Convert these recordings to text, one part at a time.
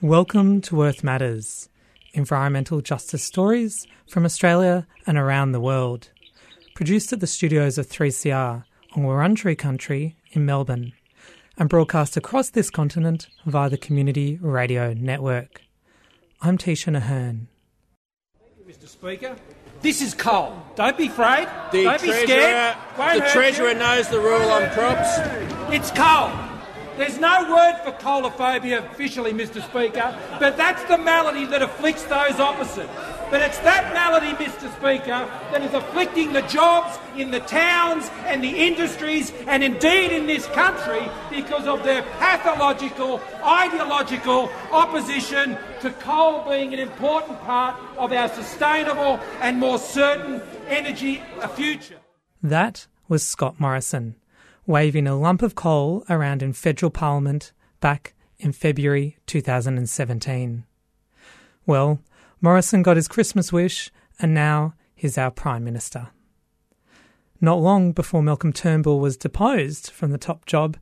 Welcome to Earth Matters, environmental justice stories from Australia and around the world. Produced at the studios of 3CR on Wurundjeri country in Melbourne and broadcast across this continent via the Community Radio Network. I'm Tisha. Thank you Mr. Speaker. This is coal. Don't be afraid. The Don't be scared. Won't the treasurer you. knows the rule on crops. It's coal. There's no word for coalophobia officially, Mr. Speaker, but that's the malady that afflicts those opposite. But it's that malady, Mr. Speaker, that is afflicting the jobs in the towns and the industries and indeed in this country because of their pathological, ideological opposition to coal being an important part of our sustainable and more certain energy uh, future. That was Scott Morrison, waving a lump of coal around in federal parliament back in February 2017. Well, Morrison got his Christmas wish, and now he's our Prime Minister. Not long before Malcolm Turnbull was deposed from the top job,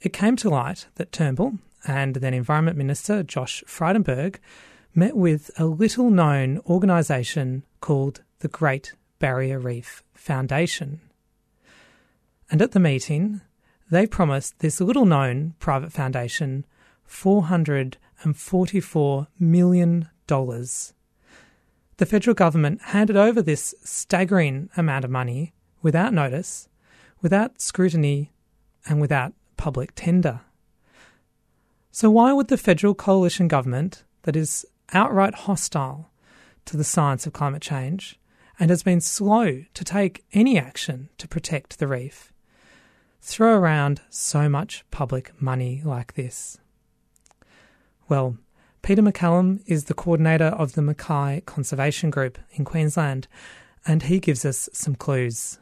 it came to light that Turnbull and then Environment Minister Josh Frydenberg met with a little known organisation called the Great Barrier Reef Foundation. And at the meeting, they promised this little known private foundation $444 million. The federal government handed over this staggering amount of money without notice, without scrutiny, and without public tender. So, why would the federal coalition government, that is outright hostile to the science of climate change and has been slow to take any action to protect the reef, throw around so much public money like this? Well, Peter McCallum is the coordinator of the Mackay Conservation Group in Queensland, and he gives us some clues.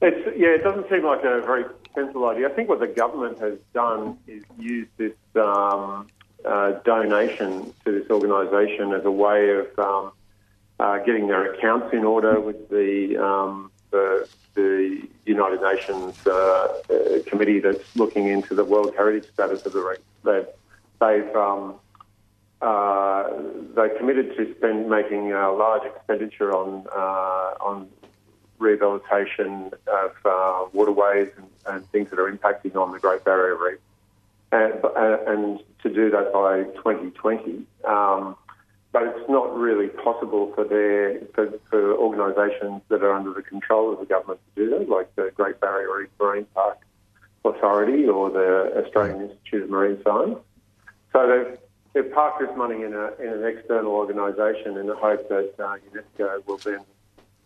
It's, yeah, it doesn't seem like a very sensible idea. I think what the government has done is use this um, uh, donation to this organisation as a way of um, uh, getting their accounts in order with the um, the, the United Nations uh, uh, committee that's looking into the World Heritage status of the. They've, they've um, uh, they committed to spend making a large expenditure on uh, on rehabilitation of uh, waterways and, and things that are impacting on the Great Barrier Reef, and, and to do that by 2020. Um, but it's not really possible for their for, for organisations that are under the control of the government to do that, like the Great Barrier Reef Marine Park Authority or the Australian Institute of Marine Science. So they've they've parked this money in, a, in an external organisation in the hope that uh, UNESCO will then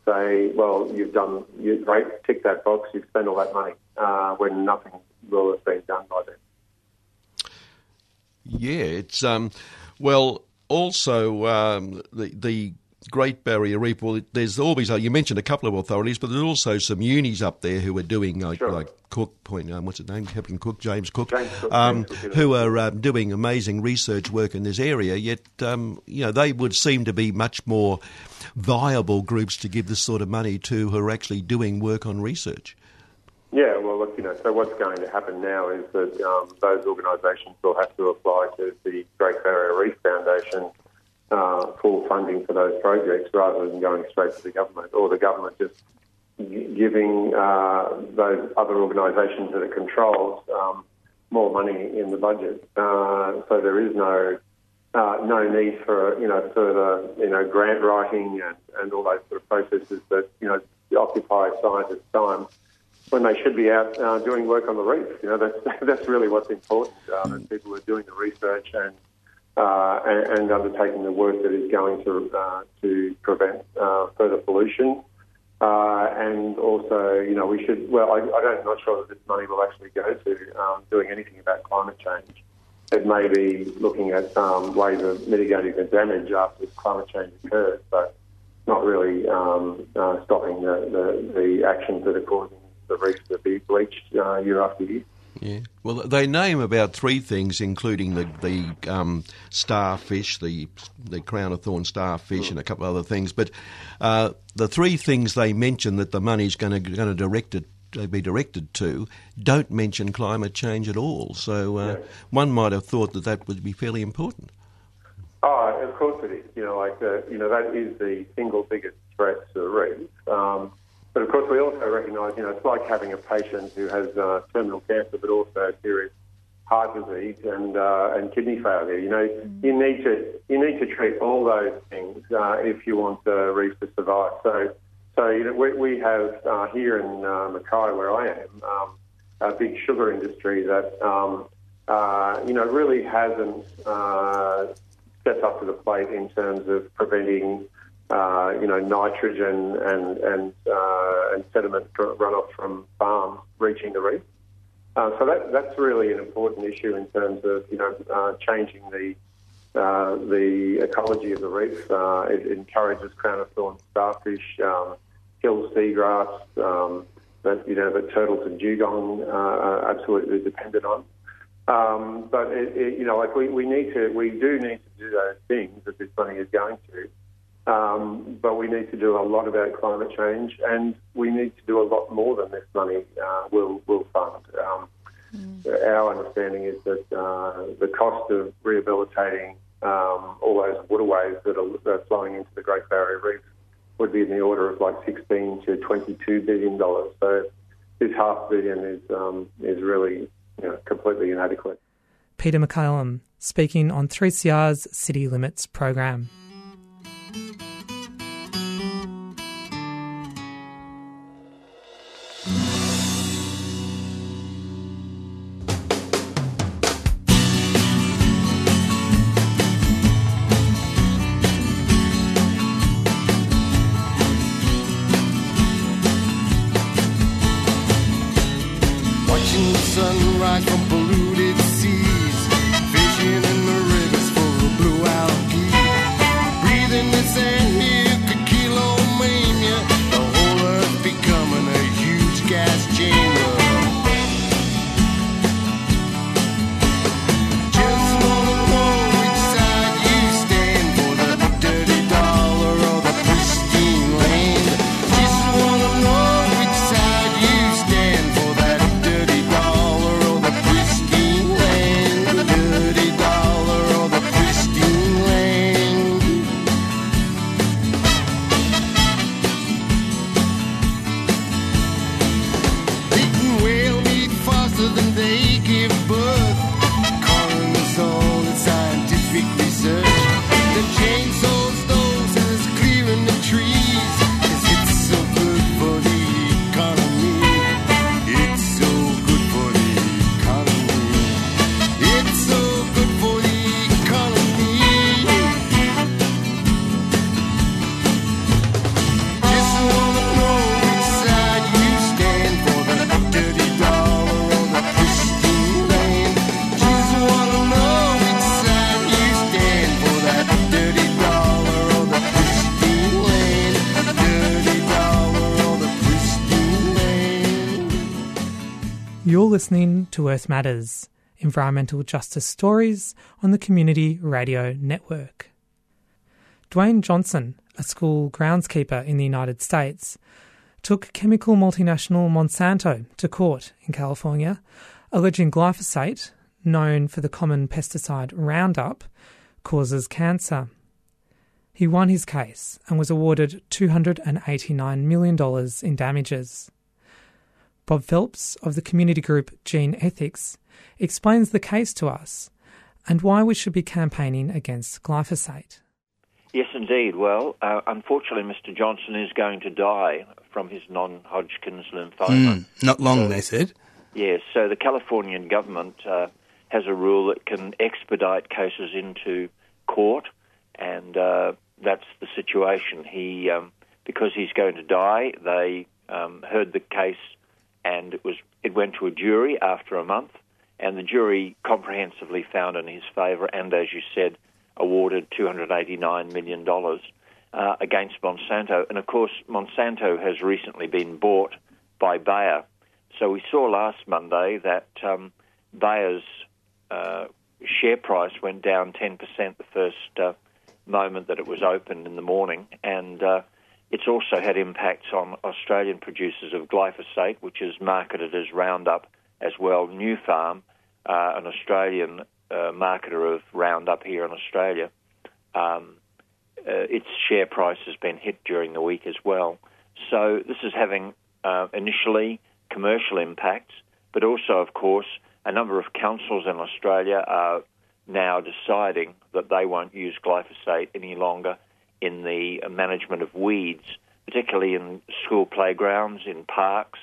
say, well, you've done, you, right, tick that box, you've spent all that money, uh, when nothing will have been done by then. Yeah, it's um, well. Also, um, the the Great Barrier Reef. Well, there's always uh, you mentioned a couple of authorities, but there's also some unis up there who are doing like, Sure. like Cook Point. Um, what's his name? Captain Cook, James Cook, James Cook, um, James who are um, doing amazing research work in this area. Yet, um, you know, they would seem to be much more viable groups to give this sort of money to who are actually doing work on research. Yeah, well, look, you know, so what's going to happen now is that um, those organisations will have to apply to the Great Barrier Reef Foundation uh, for funding for those projects rather than going straight to the government or the government just giving uh, those other organisations that it controls um, more money in the budget. Uh, so there is no uh, no need for you know further you know grant writing and, and all those sort of processes that you know occupy scientists' time when they should be out uh, doing work on the reef. You know that's that's really what's important. Uh, that people are doing the research and, uh, and and undertaking the work that is going to uh, to prevent uh, further pollution. Uh, and also, you know, we should. Well, I, I don't, I'm not sure that this money will actually go to um, doing anything about climate change. It may be looking at um, ways of mitigating the damage after climate change occurs, but not really um, uh, stopping the, the, the actions that are causing the reefs to be bleached uh, year after year. Yeah. Well, they name about three things, including the the um, starfish, the the crown of thorn starfish, and a couple of other things. But uh, the three things they mention that the money's going to going to direct it be directed to don't mention climate change at all. So uh, yeah. one might have thought that that would be fairly important. Oh, of course it is. You know, like the, you know that is the single biggest threat to the reef. Um, but of course, we also recognise, you know, it's like having a patient who has uh, terminal cancer, but also serious heart disease and uh, and kidney failure. You know, mm. you need to you need to treat all those things uh, if you want the reef to survive. So, so you know, we, we have uh, here in uh, Mackay, where I am, um, a big sugar industry that um, uh, you know really hasn't uh, stepped up to the plate in terms of preventing uh, you know, nitrogen and and uh, and sediment runoff from farms reaching the reef. Uh, so that that's really an important issue in terms of you know uh, changing the uh, the ecology of the reef. Uh, it, encourages crown of thorns starfish, um, hill seagrass, um, that you know that turtles and dugong are absolutely dependent on. Um, but it, it, you know, like we, we need to, we do need to do those things that this money is going to. Um, but we need to do a lot about climate change, and we need to do a lot more than this money uh, will will fund. Um, mm. Our understanding is that uh, the cost of rehabilitating um, all those waterways that are, that are, flowing into the Great Barrier Reef would be in the order of like 16 to 22 billion dollars. So this half billion is um, is really you know, completely inadequate. Peter McCallum speaking on 3CR's City Limits program. Listening to Earth Matters, environmental justice stories on the Community Radio Network. Dewayne Johnson, a school groundskeeper in the United States, took chemical multinational Monsanto to court in California, alleging glyphosate, known for the common pesticide Roundup, causes cancer. He won his case and was awarded $289 million in damages. Bob Phelps of the community group Gene Ethics explains the case to us and why we should be campaigning against glyphosate. Yes, indeed. Well, uh, unfortunately, Mr. Johnson is going to die from his non Hodgkin's lymphoma. Mm, not long, so, they said. Yes, so the Californian government uh, has a rule that can expedite cases into court, and uh, that's the situation. He, um, because he's going to die, they um, heard the case and it was it went to a jury after a month, and the jury comprehensively found in his favour, and as you said, awarded 289 million dollars uh, against Monsanto. And of course, Monsanto has recently been bought by Bayer, So we saw last Monday that um, Bayer's uh, share price went down 10% the first uh, moment that it was opened in the morning, and uh, it's also had impacts on Australian producers of glyphosate, which is marketed as Roundup as well. Nufarm, uh, an Australian uh, marketer of Roundup here in Australia, um, uh, its share price has been hit during the week as well. So this is having uh, initially commercial impacts, but also, of course, a number of councils in Australia are now deciding that they won't use glyphosate any longer in the management of weeds, particularly in school playgrounds, in parks,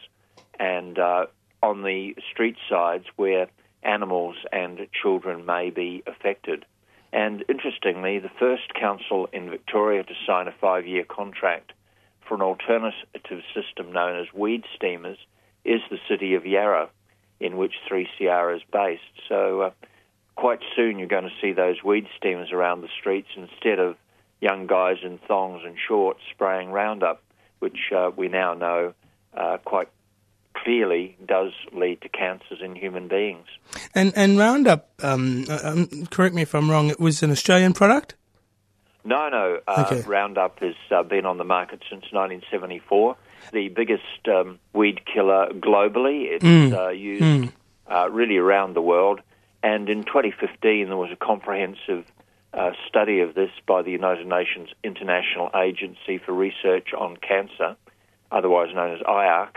and uh, on the street sides where animals and children may be affected. And interestingly, the first council in Victoria to sign a five year contract for an alternative system known as weed steamers is the city of Yarra, in which 3CR is based. So, uh, quite soon you're going to see those weed steamers around the streets instead of young guys in thongs and shorts spraying Roundup, which uh, we now know uh, quite clearly does lead to cancers in human beings. And and Roundup, um, uh, um, correct me if I'm wrong, it was an Australian product. No, no. Uh, Okay. Roundup has uh, been on the market since 1974. The biggest um, weed killer globally. It's Mm. uh, used Uh, really around the world. And in 2015, there was a comprehensive uh, study of this by the United Nations International Agency for Research on Cancer, otherwise known as IARC,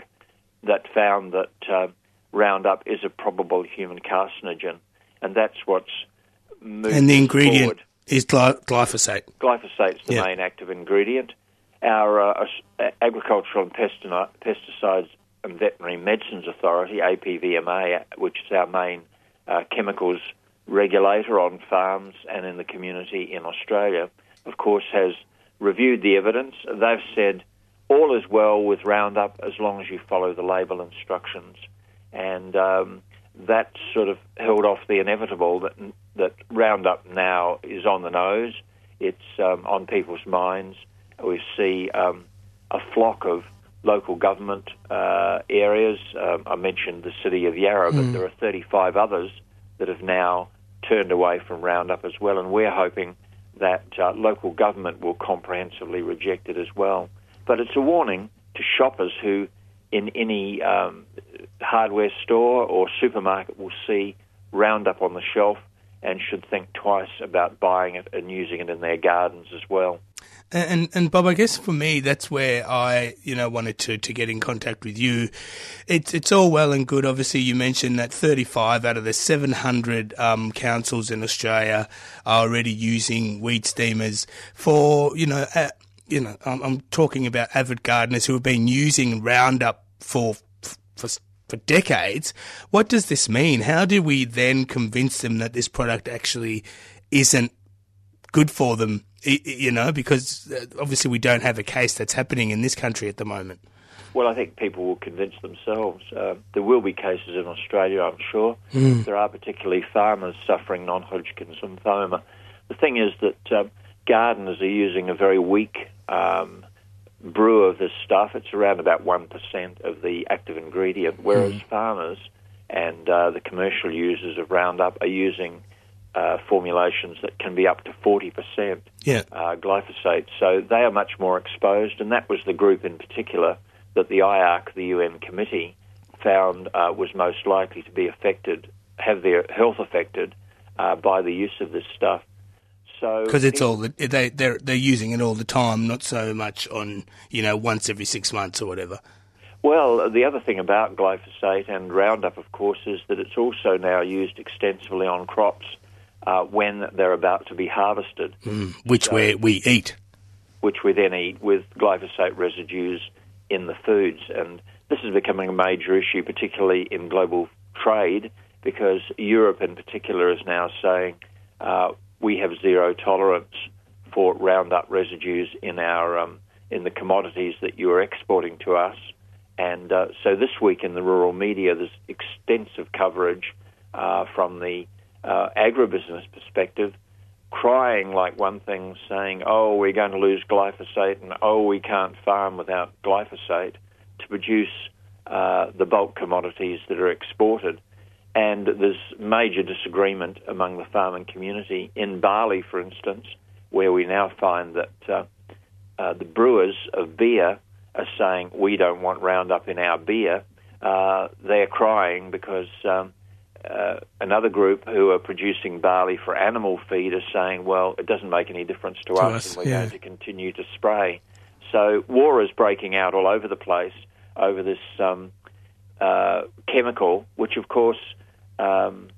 that found that uh, Roundup is a probable human carcinogen, and that's what's moved And the ingredient forward is gly- glyphosate. glyphosate's the Yeah. main active ingredient. Our uh, Agricultural and Pesticides and Veterinary Medicines Authority, APVMA, which is our main uh, chemicals regulator on farms and in the community in Australia, of course, has reviewed the evidence. They've said all is well with Roundup as long as you follow the label instructions. And um, that sort of held off the inevitable that, that Roundup now is on the nose. It's um, on people's minds. We see um, a flock of local government uh, areas. Um, I mentioned the city of Yarra, but there are 35 others that have now turned away from Roundup as well, and we're hoping that uh, local government will comprehensively reject it as well. But it's a warning to shoppers who, in any um, hardware store or supermarket, will see Roundup on the shelf and should think twice about buying it and using it in their gardens as well. And and Bob, I guess for me, that's where I, you know, wanted to, to get in contact with you. It's it's all well and good. Obviously, you mentioned that 35 out of the 700 um, councils in Australia are already using weed steamers for, you know, you know, I'm, I'm talking about avid gardeners who have been using Roundup for for for decades. What does this mean? How do we then convince them that this product actually isn't good for them, you know, because uh, obviously we don't have a case that's happening in this country at the moment. Well, I think people will convince themselves. Uh, there will be cases in Australia, I'm sure. There are particularly farmers suffering non Hodgkin's lymphoma. The thing is that uh, gardeners are using a very weak um, brew of this stuff. It's around about 1% of the active ingredient, whereas farmers and uh, the commercial users of Roundup are using uh, formulations that can be up to 40% Yeah. uh, glyphosate. So they are much more exposed, and that was the group in particular that the IARC, the UN committee, found uh, was most likely to be affected, have their health affected uh, by the use of this stuff. So Because it's all they they're they're using it all the time, not so much on you know once every six months or whatever. Well, the other thing about glyphosate and Roundup, of course, is that it's also now used extensively on crops uh, when they're about to be harvested. Which we we eat. which we then eat with glyphosate residues in the foods. And this is becoming a major issue, particularly in global trade, because Europe in particular is now saying uh, we have zero tolerance for Roundup residues in our um, in the commodities that you are exporting to us. And uh, so this week in the rural media, there's extensive coverage uh, from the uh, agribusiness perspective crying like one thing, saying, "Oh, we're going to lose glyphosate," and "Oh, we can't farm without glyphosate," to produce uh, the bulk commodities that are exported. And there's major disagreement among the farming community. In barley, for instance, where we now find that uh, uh, the brewers of beer are saying, we don't want Roundup in our beer, uh, they're crying because um, uh, another group who are producing barley for animal feed are saying, well, it doesn't make any difference to, To us, us, and we're yeah. going to continue to spray. So war is breaking out all over the place over this um, uh, chemical, which of course um,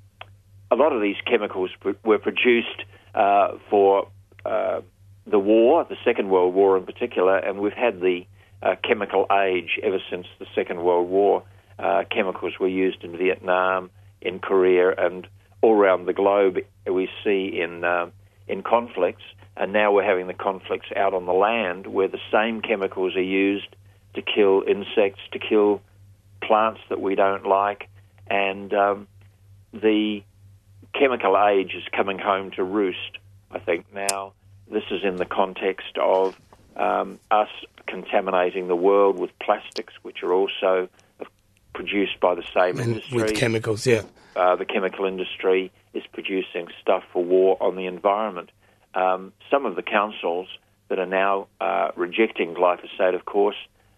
a lot of these chemicals pr- were produced uh, for uh, the war, the Second World War in particular, and we've had the uh, chemical age ever since the Second World War. Uh, chemicals were used in Vietnam, in Korea, and all around the globe. We see in uh, in conflicts, and now we're having the conflicts out on the land where the same chemicals are used to kill insects, to kill plants that we don't like, and um, the chemical age is coming home to roost. I think now this is in the context of um, us contaminating the world with plastics, which are also produced by the same And industry with chemicals, yeah. uh, the chemical industry is producing stuff for war on the environment. Um, some of the councils that are now uh, rejecting glyphosate, of course,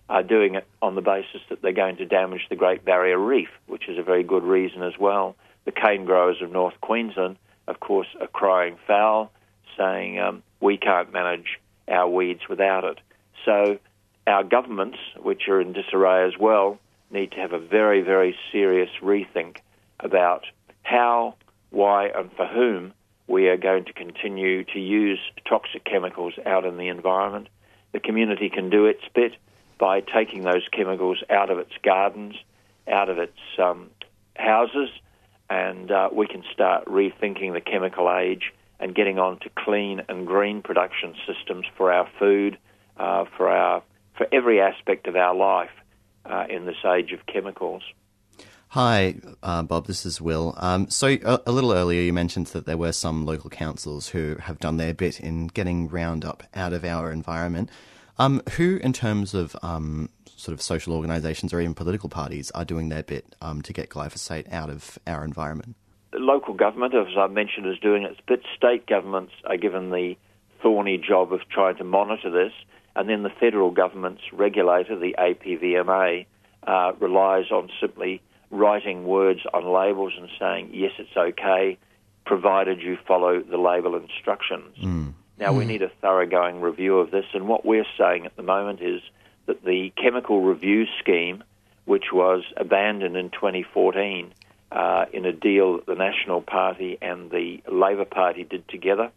are doing it on the basis that they're going to damage the Great Barrier Reef, which is a very good reason as well. The cane growers of North Queensland, of course, are crying foul, saying um, we can't manage our weeds without it. So our governments, which are in disarray as well, need to have a very, very serious rethink about how, why, and for whom we are going to continue to use toxic chemicals out in the environment. The community can do its bit by taking those chemicals out of its gardens, out of its um, houses, and uh, we can start rethinking the chemical age and getting on to clean and green production systems for our food, uh, for our for every aspect of our life uh, in this age of chemicals. Hi, uh, Bob. This is Will. Um, so a, a little earlier, you mentioned that there were some local councils who have done their bit in getting Roundup out of our environment. Um, who, in terms of um, sort of social organisations or even political parties, are doing their bit um, to get glyphosate out of our environment? The local government, as I mentioned, is doing its bit. State governments are given the thorny job of trying to monitor this, and then the federal government's regulator, the APVMA, uh, relies on simply writing words on labels and saying, yes, it's okay, provided you follow the label instructions. Now, we need a thoroughgoing review of this, and what we're saying at the moment is that the chemical review scheme, which was abandoned in 2014 uh, in a deal that the National Party and the Labor Party did together,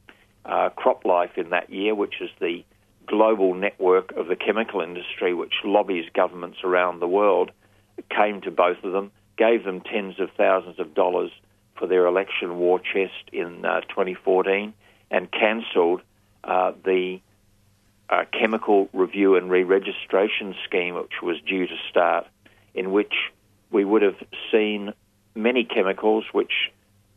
uh, CropLife in that year, which is the global network of the chemical industry, which lobbies governments around the world, came to both of them, gave them tens of thousands of dollars for their election war chest in uh, 2014, and cancelled uh, the uh, chemical review and re-registration scheme, which was due to start, in which we would have seen many chemicals which,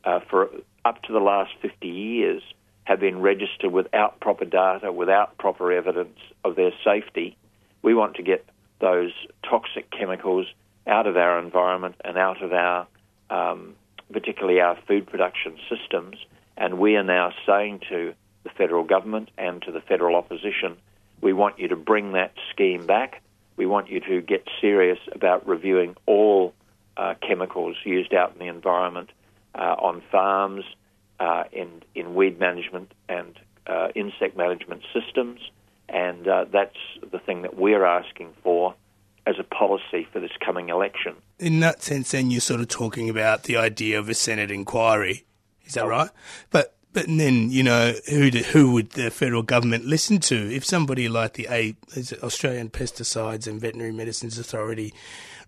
uh, for up to the last 50 years, have been registered without proper data, without proper evidence of their safety. We want to get those toxic chemicals out of our environment and out of our, um, particularly our food production systems. And we are now saying to the federal government and to the federal opposition, we want you to bring that scheme back. We want you to get serious about reviewing all uh, chemicals used out in the environment uh, on farms, uh, in in weed management and uh, insect management systems, and uh, that's the thing that we're asking for as a policy for this coming election. In that sense, then you're sort of talking about the idea of a Senate inquiry. Is that right? But but then you know who do, who would the federal government listen to if somebody like the A, is Australian Pesticides and Veterinary Medicines Authority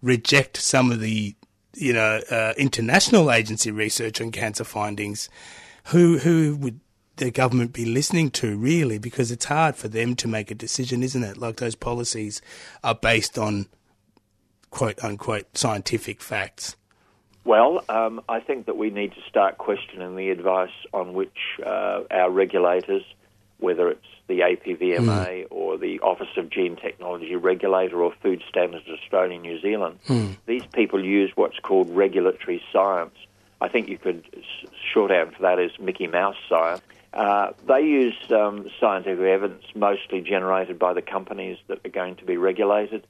reject some of the you know uh, international agency research on cancer findings? Who who would the government be listening to really? Because it's hard for them to make a decision, isn't it? Like those policies are based on quote unquote scientific facts. Well, um, I think that we need to start questioning the advice on which uh, our regulators whether it's the APVMA or the Office of Gene Technology Regulator or Food Standards Australia and New Zealand. These people use what's called regulatory science. I think you could shorthand for that as Mickey Mouse science. Uh, they use um, scientific evidence mostly generated by the companies that are going to be regulated.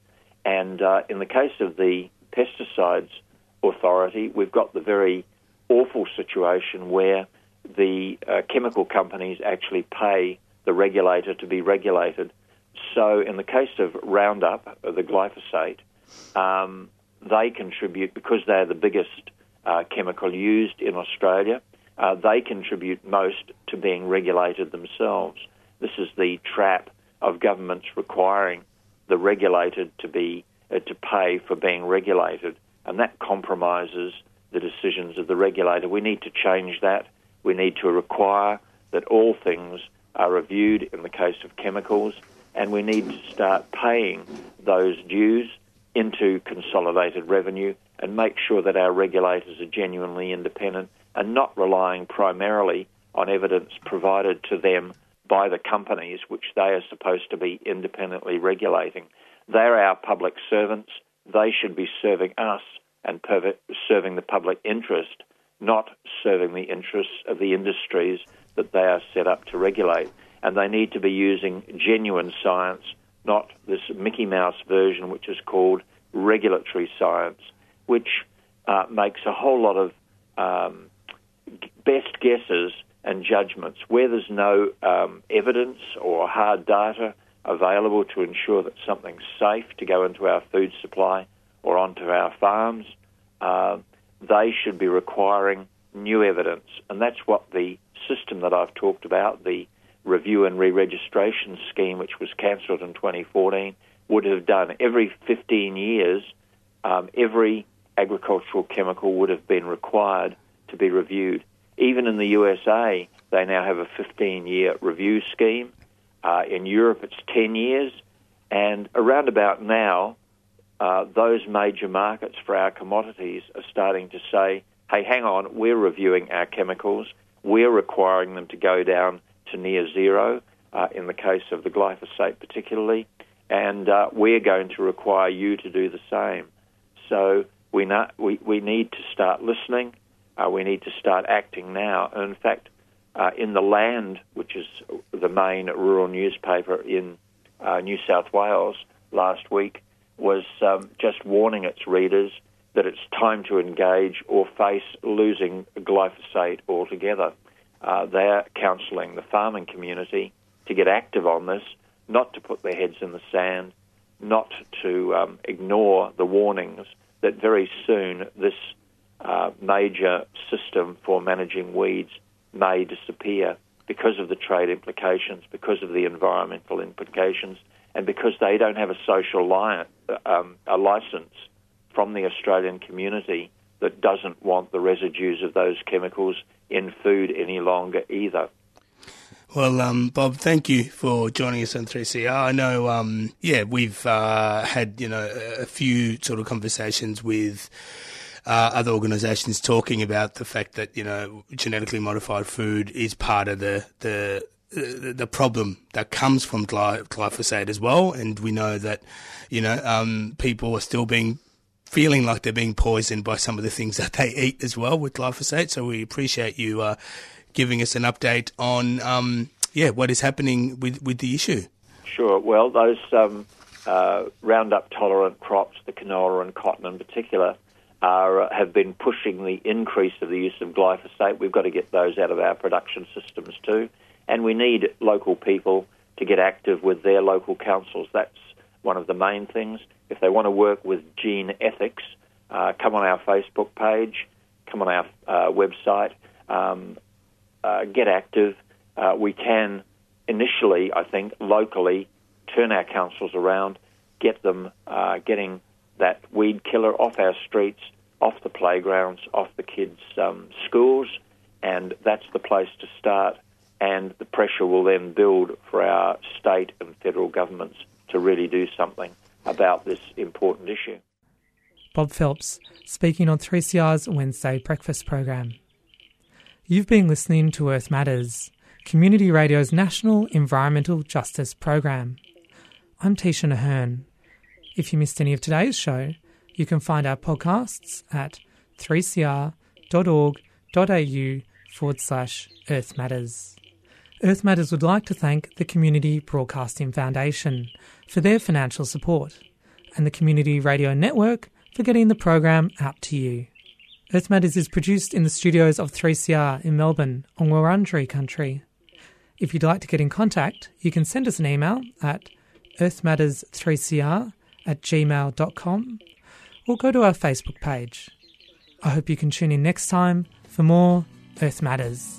And uh, in the case of the pesticides authority, we've got the very awful situation where the uh, chemical companies actually pay the regulator to be regulated. So, in the case of Roundup, the glyphosate, um, they contribute because they're the biggest uh, chemical used in Australia. Uh, they contribute most to being regulated themselves. This is the trap of governments requiring the regulated to be uh, to pay for being regulated, and that compromises the decisions of the regulator. We need to change that. We need to require that all things are reviewed in the case of chemicals, and we need to start paying those dues into consolidated revenue and make sure that our regulators are genuinely independent and not relying primarily on evidence provided to them by the companies, which they are supposed to be independently regulating. They're our public servants. They should be serving us and serving the public interest, not serving the interests of the industries that they are set up to regulate. And they need to be using genuine science, not this Mickey Mouse version, which is called regulatory science, which uh, makes a whole lot of um, best guesses and judgments where there's no um, evidence or hard data available to ensure that something's safe to go into our food supply or onto our farms. Uh, they should be requiring new evidence, and that's what the system that I've talked about, the review and re-registration scheme, which was cancelled in 2014, would have done. Every 15 years, um, every agricultural chemical would have been required to be reviewed. Even in the USA, they now have a 15 year review scheme. Uh, in Europe, it's 10 years. And around about now, uh, those major markets for our commodities are starting to say, hey, hang on, we're reviewing our chemicals. We're requiring them to go down to near zero, uh, in the case of the glyphosate particularly. And uh, we're going to require you to do the same. So we, not, we, we need to start listening. Uh, we need to start acting now. And in fact, uh, in The Land, which is the main rural newspaper in uh, New South Wales last week, was um, just warning its readers that it's time to engage or face losing glyphosate altogether. Uh, they're counselling the farming community to get active on this, not to put their heads in the sand, not to um, ignore the warnings that very soon this uh, major system for managing weeds may disappear because of the trade implications, because of the environmental implications, and because they don't have a social li- um, a license from the Australian community that doesn't want the residues of those chemicals in food any longer either. Well, um, Bob, thank you for joining us on 3CR. I know, um, yeah, we've uh, had, you know, a few sort of conversations with uh, other organisations talking about the fact that, you know, genetically modified food is part of the, the the problem that comes from glyphosate as well, and we know that you know um, people are still being feeling like they're being poisoned by some of the things that they eat as well with glyphosate. So we appreciate you uh, giving us an update on um, yeah what is happening with with the issue. Sure. Well, those um, uh, Roundup tolerant crops, the canola and cotton in particular, are uh, have been pushing the increase of the use of glyphosate. We've got to get those out of our production systems too. And we need local people to get active with their local councils. That's one of the main things. If they want to work with gene ethics, uh, come on our Facebook page, come on our uh, website, um, uh, get active. Uh, we can initially, I think, locally turn our councils around, get them uh, getting that weed killer off our streets, off the playgrounds, off the kids' um, schools, and that's the place to start and the pressure will then build for our state and federal governments to really do something about this important issue. Bob Phelps speaking on 3CR's Wednesday breakfast program. You've been listening to Earth Matters Community Radio's National Environmental Justice Program. I'm Tisha Nahern. If you missed any of today's show, you can find our podcasts at 3cr.org.au forward slash Earth Matters. Earth Matters would like to thank the Community Broadcasting Foundation for their financial support and the Community Radio Network for getting the program out to you. Earth Matters is produced in the studios of 3CR in Melbourne on Wurundjeri country. If you'd like to get in contact, you can send us an email at earthmatters3cr at gmail.com or go to our Facebook page. I hope you can tune in next time for more Earth Matters.